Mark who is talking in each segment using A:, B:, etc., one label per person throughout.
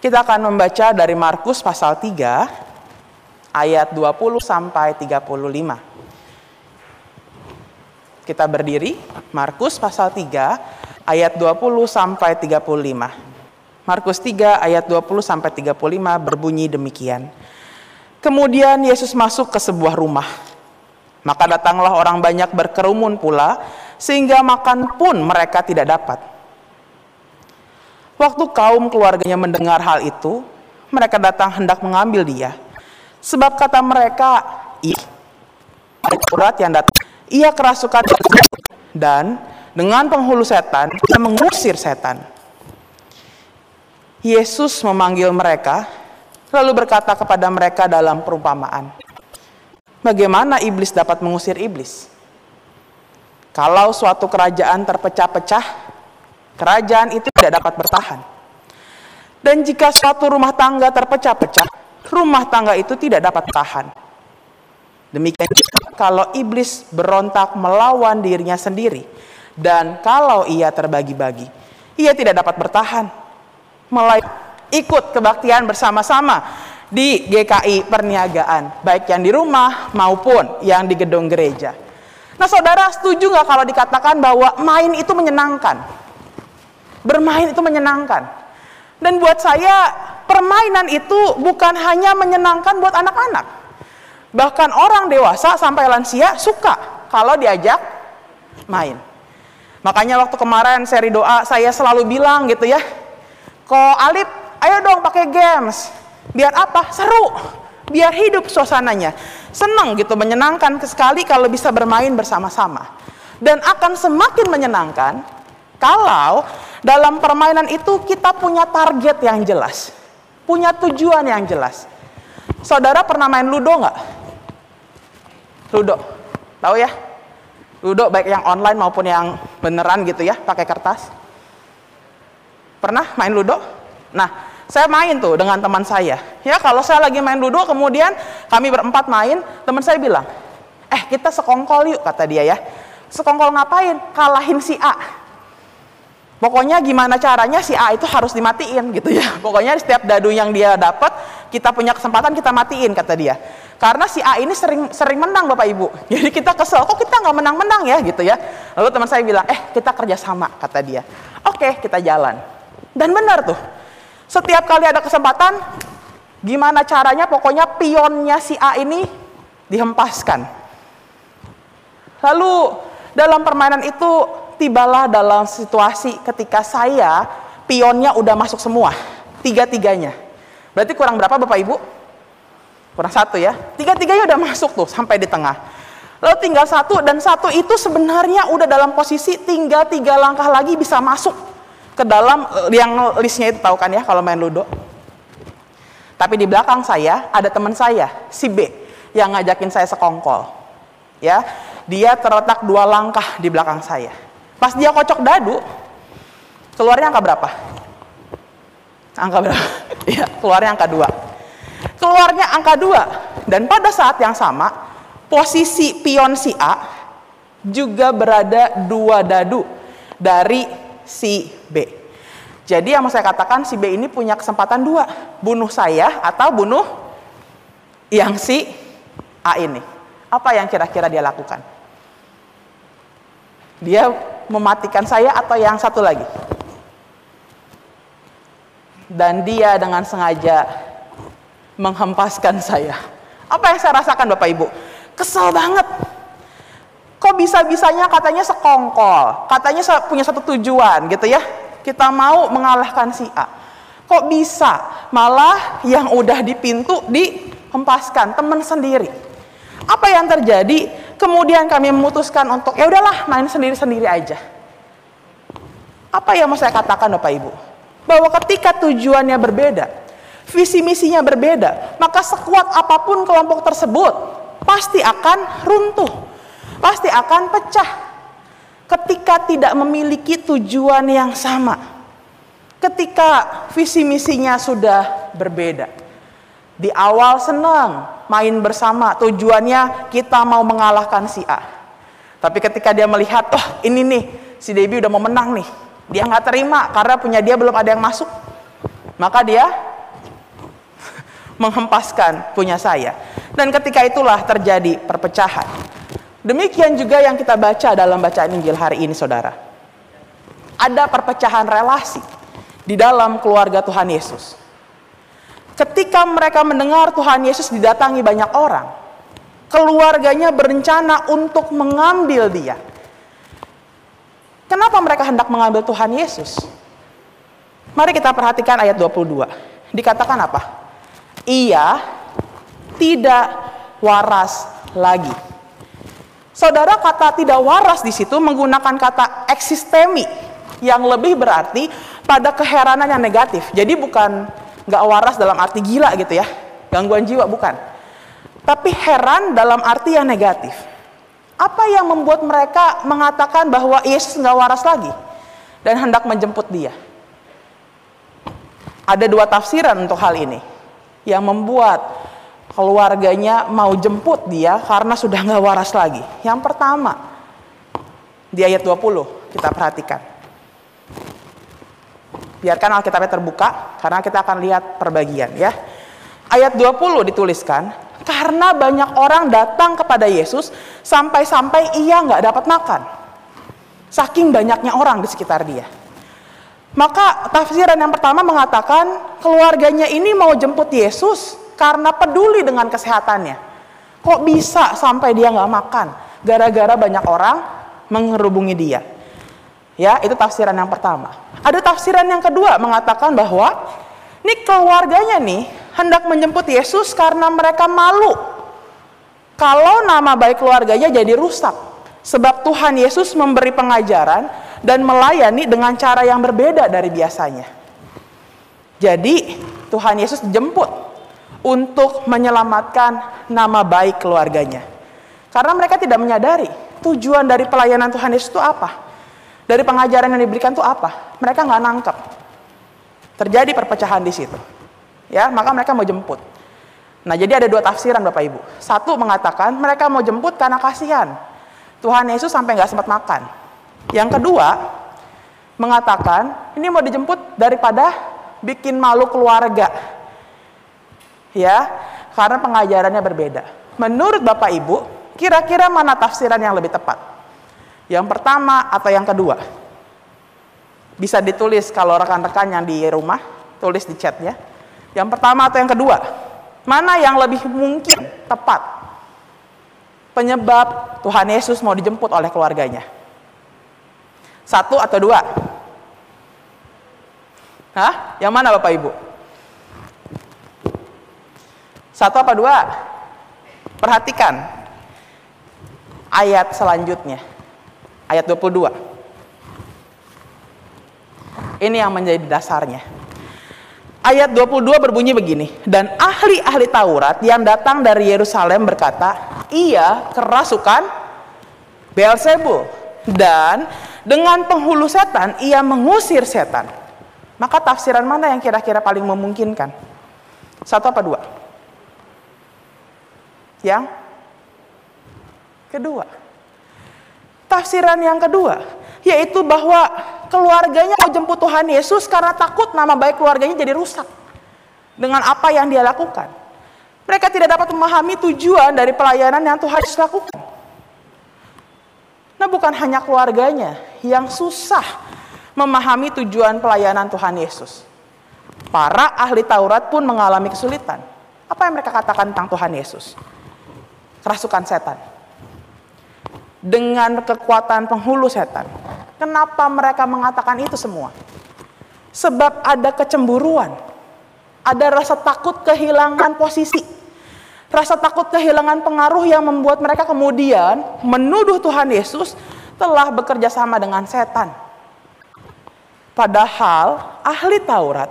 A: Kita akan membaca dari Markus pasal 3 ayat 20 sampai 35. Kita berdiri, Markus pasal 3 ayat 20 sampai 35. Markus 3 ayat 20 sampai 35 berbunyi demikian. Kemudian Yesus masuk ke sebuah rumah. Maka datanglah orang banyak berkerumun pula sehingga makan pun mereka tidak dapat. Waktu kaum keluarganya mendengar hal itu, mereka datang hendak mengambil dia. Sebab kata mereka, ia yang datang, ia kerasukan dan dengan penghulu setan, ia mengusir setan. Yesus memanggil mereka, lalu berkata kepada mereka dalam perumpamaan, Bagaimana iblis dapat mengusir iblis? Kalau suatu kerajaan terpecah-pecah, kerajaan itu tidak dapat bertahan. Dan jika suatu rumah tangga terpecah-pecah, rumah tangga itu tidak dapat tahan. Demikian juga kalau iblis berontak melawan dirinya sendiri, dan kalau ia terbagi-bagi, ia tidak dapat bertahan. Mulai ikut kebaktian bersama-sama di GKI perniagaan, baik yang di rumah maupun yang di gedung gereja. Nah saudara setuju nggak kalau dikatakan bahwa main itu menyenangkan? Bermain itu menyenangkan. Dan buat saya, permainan itu bukan hanya menyenangkan buat anak-anak. Bahkan orang dewasa sampai lansia suka kalau diajak main. Makanya waktu kemarin seri doa saya selalu bilang gitu ya. Kok Alip, ayo dong pakai games. Biar apa? Seru. Biar hidup suasananya. Senang gitu, menyenangkan sekali kalau bisa bermain bersama-sama. Dan akan semakin menyenangkan kalau dalam permainan itu kita punya target yang jelas, punya tujuan yang jelas. Saudara pernah main ludo nggak? Ludo, tahu ya? Ludo baik yang online maupun yang beneran gitu ya, pakai kertas. Pernah main ludo? Nah, saya main tuh dengan teman saya. Ya, kalau saya lagi main ludo, kemudian kami berempat main, teman saya bilang, eh kita sekongkol yuk, kata dia ya. Sekongkol ngapain? Kalahin si A Pokoknya gimana caranya si A itu harus dimatiin gitu ya. Pokoknya setiap dadu yang dia dapat, kita punya kesempatan kita matiin kata dia. Karena si A ini sering sering menang Bapak Ibu. Jadi kita kesel, kok kita nggak menang-menang ya gitu ya. Lalu teman saya bilang, eh kita kerjasama kata dia. Oke kita jalan. Dan benar tuh. Setiap kali ada kesempatan, gimana caranya pokoknya pionnya si A ini dihempaskan. Lalu dalam permainan itu tibalah dalam situasi ketika saya pionnya udah masuk semua, tiga-tiganya. Berarti kurang berapa Bapak Ibu? Kurang satu ya. Tiga-tiganya udah masuk tuh sampai di tengah. Lalu tinggal satu dan satu itu sebenarnya udah dalam posisi tinggal tiga langkah lagi bisa masuk ke dalam eh, yang listnya itu tahu kan ya kalau main ludo. Tapi di belakang saya ada teman saya, si B, yang ngajakin saya sekongkol. Ya, dia terletak dua langkah di belakang saya. Pas dia kocok dadu, keluarnya angka berapa? Angka berapa? Iya, keluarnya angka dua. Keluarnya angka dua. Dan pada saat yang sama, posisi pion si A juga berada dua dadu dari si B. Jadi yang mau saya katakan si B ini punya kesempatan dua. Bunuh saya atau bunuh yang si A ini. Apa yang kira-kira dia lakukan? Dia mematikan saya atau yang satu lagi? Dan dia dengan sengaja menghempaskan saya. Apa yang saya rasakan Bapak Ibu? Kesel banget. Kok bisa-bisanya katanya sekongkol, katanya punya satu tujuan gitu ya. Kita mau mengalahkan si A. Kok bisa malah yang udah di pintu dihempaskan teman sendiri. Apa yang terjadi? Kemudian kami memutuskan untuk ya udahlah main sendiri-sendiri aja. Apa yang mau saya katakan Bapak Ibu? Bahwa ketika tujuannya berbeda, visi misinya berbeda, maka sekuat apa pun kelompok tersebut pasti akan runtuh, pasti akan pecah. Ketika tidak memiliki tujuan yang sama, ketika visi misinya sudah berbeda. Di awal senang, main bersama, tujuannya kita mau mengalahkan si A. Tapi ketika dia melihat, oh ini nih, si Debbie udah mau menang nih. Dia nggak terima karena punya dia belum ada yang masuk. Maka dia menghempaskan punya saya. Dan ketika itulah terjadi perpecahan. Demikian juga yang kita baca dalam bacaan Injil hari ini, saudara. Ada perpecahan relasi di dalam keluarga Tuhan Yesus. Ketika mereka mendengar Tuhan Yesus didatangi banyak orang, keluarganya berencana untuk mengambil dia. Kenapa mereka hendak mengambil Tuhan Yesus? Mari kita perhatikan ayat 22. Dikatakan apa? Ia tidak waras lagi. Saudara kata tidak waras di situ menggunakan kata eksistemi yang lebih berarti pada keheranan yang negatif. Jadi bukan nggak waras dalam arti gila gitu ya, gangguan jiwa bukan. Tapi heran dalam arti yang negatif. Apa yang membuat mereka mengatakan bahwa Yesus nggak waras lagi dan hendak menjemput dia? Ada dua tafsiran untuk hal ini yang membuat keluarganya mau jemput dia karena sudah nggak waras lagi. Yang pertama, di ayat 20 kita perhatikan. Biarkan Alkitabnya terbuka karena kita akan lihat perbagian ya. Ayat 20 dituliskan, karena banyak orang datang kepada Yesus sampai-sampai ia nggak dapat makan. Saking banyaknya orang di sekitar dia. Maka tafsiran yang pertama mengatakan keluarganya ini mau jemput Yesus karena peduli dengan kesehatannya. Kok bisa sampai dia nggak makan? Gara-gara banyak orang mengerubungi dia. Ya, itu tafsiran yang pertama. Ada tafsiran yang kedua mengatakan bahwa ini keluarganya nih hendak menjemput Yesus karena mereka malu. Kalau nama baik keluarganya jadi rusak. Sebab Tuhan Yesus memberi pengajaran dan melayani dengan cara yang berbeda dari biasanya. Jadi Tuhan Yesus jemput untuk menyelamatkan nama baik keluarganya. Karena mereka tidak menyadari tujuan dari pelayanan Tuhan Yesus itu apa. Dari pengajaran yang diberikan itu apa. Mereka nggak nangkep. Terjadi perpecahan di situ. Ya, maka mereka mau jemput. Nah, jadi ada dua tafsiran Bapak Ibu. Satu mengatakan mereka mau jemput karena kasihan. Tuhan Yesus sampai nggak sempat makan. Yang kedua, mengatakan ini mau dijemput daripada bikin malu keluarga. Ya, karena pengajarannya berbeda. Menurut Bapak Ibu, kira-kira mana tafsiran yang lebih tepat? Yang pertama atau yang kedua? Bisa ditulis kalau rekan-rekan yang di rumah, tulis di chat ya. Yang pertama atau yang kedua? Mana yang lebih mungkin tepat? Penyebab Tuhan Yesus mau dijemput oleh keluarganya. Satu atau dua? Hah? Yang mana Bapak Ibu? Satu apa dua? Perhatikan ayat selanjutnya. Ayat 22. Ini yang menjadi dasarnya. Ayat 22 berbunyi begini, dan ahli-ahli Taurat yang datang dari Yerusalem berkata, ia kerasukan Beelzebul dan dengan penghulu setan ia mengusir setan. Maka tafsiran mana yang kira-kira paling memungkinkan? Satu apa dua? Yang kedua. Tafsiran yang kedua, yaitu bahwa keluarganya mau jemput Tuhan Yesus karena takut nama baik keluarganya jadi rusak dengan apa yang dia lakukan. Mereka tidak dapat memahami tujuan dari pelayanan yang Tuhan Yesus lakukan. Nah, bukan hanya keluarganya yang susah memahami tujuan pelayanan Tuhan Yesus. Para ahli Taurat pun mengalami kesulitan. Apa yang mereka katakan tentang Tuhan Yesus? Kerasukan setan. Dengan kekuatan penghulu setan. Kenapa mereka mengatakan itu semua? Sebab ada kecemburuan, ada rasa takut kehilangan posisi, rasa takut kehilangan pengaruh yang membuat mereka kemudian menuduh Tuhan Yesus telah bekerja sama dengan setan. Padahal ahli Taurat,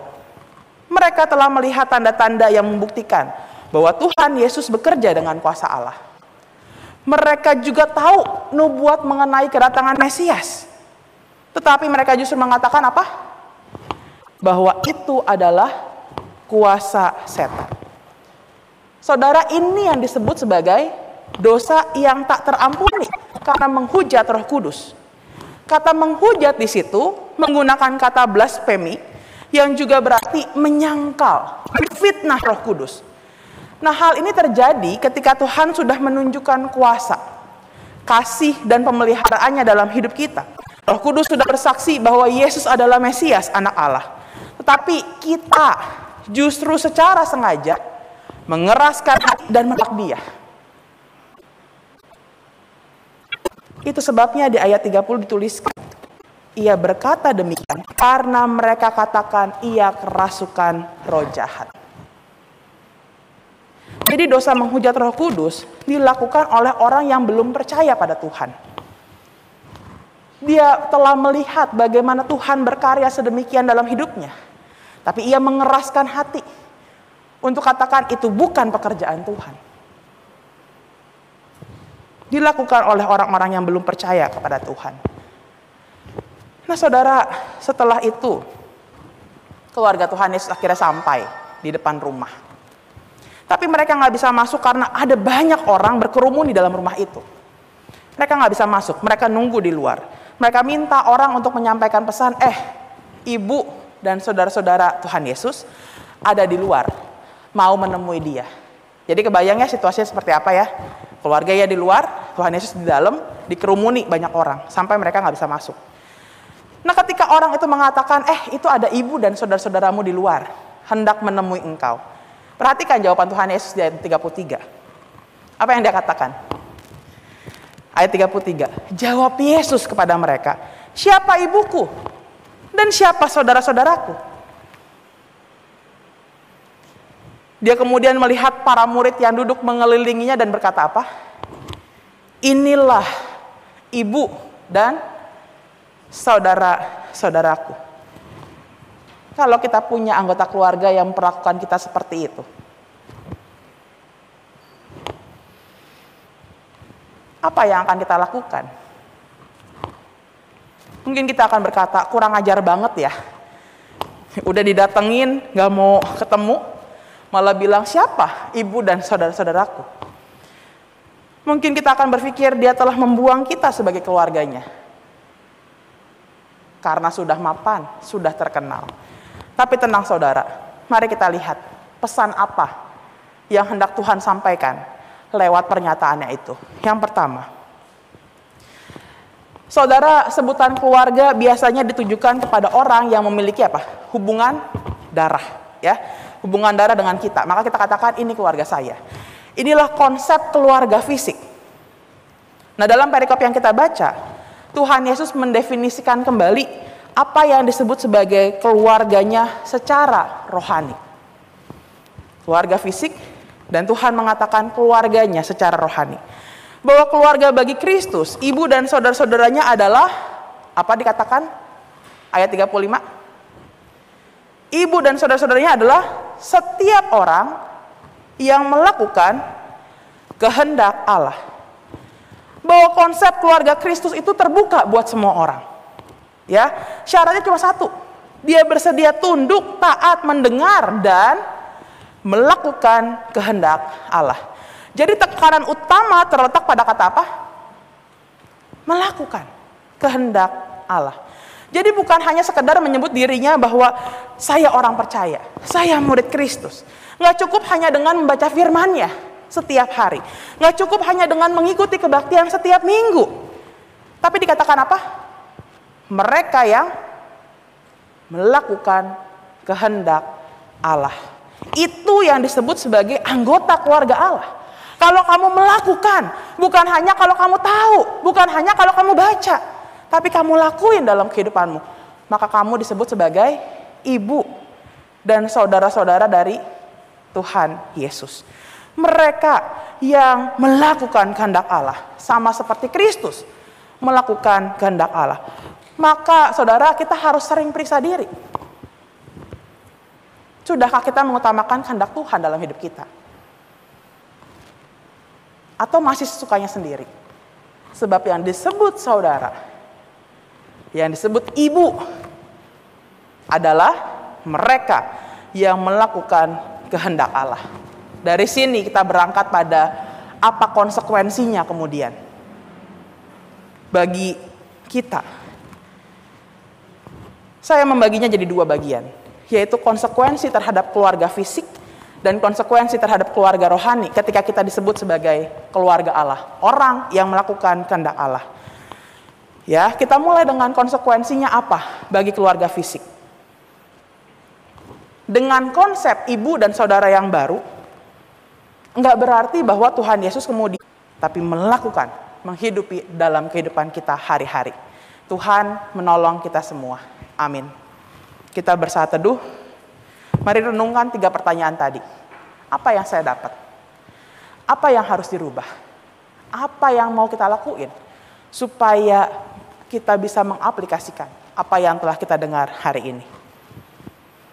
A: mereka telah melihat tanda-tanda yang membuktikan bahwa Tuhan Yesus bekerja dengan kuasa Allah. Mereka juga tahu nubuat mengenai kedatangan Mesias. Tetapi mereka justru mengatakan apa? Bahwa itu adalah kuasa setan. Saudara, ini yang disebut sebagai dosa yang tak terampuni karena menghujat Roh Kudus. Kata menghujat di situ menggunakan kata blasfemi yang juga berarti menyangkal, fitnah Roh Kudus. Nah, hal ini terjadi ketika Tuhan sudah menunjukkan kuasa, kasih, dan pemeliharaannya dalam hidup kita. Roh Kudus sudah bersaksi bahwa Yesus adalah Mesias, Anak Allah. Tetapi kita justru secara sengaja mengeraskan hati dan menolak Dia. Itu sebabnya di ayat 30 dituliskan, ia berkata demikian karena mereka katakan ia kerasukan roh jahat. Jadi dosa menghujat Roh Kudus dilakukan oleh orang yang belum percaya pada Tuhan. Dia telah melihat bagaimana Tuhan berkarya sedemikian dalam hidupnya. Tapi ia mengeraskan hati untuk katakan itu bukan pekerjaan Tuhan. Dilakukan oleh orang-orang yang belum percaya kepada Tuhan. Nah saudara, setelah itu keluarga Tuhan Yesus akhirnya sampai di depan rumah. Tapi mereka nggak bisa masuk karena ada banyak orang berkerumun di dalam rumah itu. Mereka nggak bisa masuk, mereka nunggu di luar. Mereka minta orang untuk menyampaikan pesan, eh, ibu dan saudara-saudara Tuhan Yesus ada di luar, mau menemui dia. Jadi kebayangnya situasinya seperti apa ya? Keluarga ya di luar, Tuhan Yesus di dalam, dikerumuni banyak orang, sampai mereka nggak bisa masuk. Nah ketika orang itu mengatakan, eh itu ada ibu dan saudara-saudaramu di luar, hendak menemui engkau. Perhatikan jawaban Tuhan Yesus di ayat 33. Apa yang dia katakan? Ayat 33. Jawab Yesus kepada mereka, "Siapa ibuku? Dan siapa saudara-saudaraku?" Dia kemudian melihat para murid yang duduk mengelilinginya dan berkata apa? Inilah ibu dan saudara-saudaraku kalau kita punya anggota keluarga yang memperlakukan kita seperti itu? Apa yang akan kita lakukan? Mungkin kita akan berkata, kurang ajar banget ya. Udah didatengin, gak mau ketemu, malah bilang siapa ibu dan saudara-saudaraku. Mungkin kita akan berpikir dia telah membuang kita sebagai keluarganya. Karena sudah mapan, sudah terkenal. Tapi tenang saudara, mari kita lihat pesan apa yang hendak Tuhan sampaikan lewat pernyataannya itu. Yang pertama, saudara sebutan keluarga biasanya ditujukan kepada orang yang memiliki apa? Hubungan darah, ya. Hubungan darah dengan kita. Maka kita katakan ini keluarga saya. Inilah konsep keluarga fisik. Nah, dalam perikop yang kita baca, Tuhan Yesus mendefinisikan kembali apa yang disebut sebagai keluarganya secara rohani. Keluarga fisik dan Tuhan mengatakan keluarganya secara rohani. Bahwa keluarga bagi Kristus, ibu dan saudara-saudaranya adalah apa dikatakan? Ayat 35. Ibu dan saudara-saudaranya adalah setiap orang yang melakukan kehendak Allah. Bahwa konsep keluarga Kristus itu terbuka buat semua orang. Ya, syaratnya cuma satu. Dia bersedia tunduk, taat, mendengar dan melakukan kehendak Allah. Jadi tekanan utama terletak pada kata apa? Melakukan kehendak Allah. Jadi bukan hanya sekedar menyebut dirinya bahwa saya orang percaya, saya murid Kristus. Nggak cukup hanya dengan membaca firmannya setiap hari. Nggak cukup hanya dengan mengikuti kebaktian setiap minggu. Tapi dikatakan apa? Mereka yang melakukan kehendak Allah. Itu yang disebut sebagai anggota keluarga Allah. Kalau kamu melakukan, bukan hanya kalau kamu tahu, bukan hanya kalau kamu baca, tapi kamu lakuin dalam kehidupanmu, maka kamu disebut sebagai ibu dan saudara-saudara dari Tuhan Yesus. Mereka yang melakukan kehendak Allah, sama seperti Kristus melakukan kehendak Allah. Maka saudara kita harus sering periksa diri. Sudahkah kita mengutamakan kehendak Tuhan dalam hidup kita? Atau masih sukanya sendiri? Sebab yang disebut saudara, yang disebut ibu adalah mereka yang melakukan kehendak Allah. Dari sini kita berangkat pada apa konsekuensinya kemudian bagi kita saya membaginya jadi dua bagian, yaitu konsekuensi terhadap keluarga fisik dan konsekuensi terhadap keluarga rohani ketika kita disebut sebagai keluarga Allah, orang yang melakukan kehendak Allah. Ya, kita mulai dengan konsekuensinya apa bagi keluarga fisik. Dengan konsep ibu dan saudara yang baru, enggak berarti bahwa Tuhan Yesus kemudian tapi melakukan, menghidupi dalam kehidupan kita hari-hari. Tuhan menolong kita semua. Amin. Kita bersaat teduh. Mari renungkan tiga pertanyaan tadi. Apa yang saya dapat? Apa yang harus dirubah? Apa yang mau kita lakuin supaya kita bisa mengaplikasikan apa yang telah kita dengar hari ini?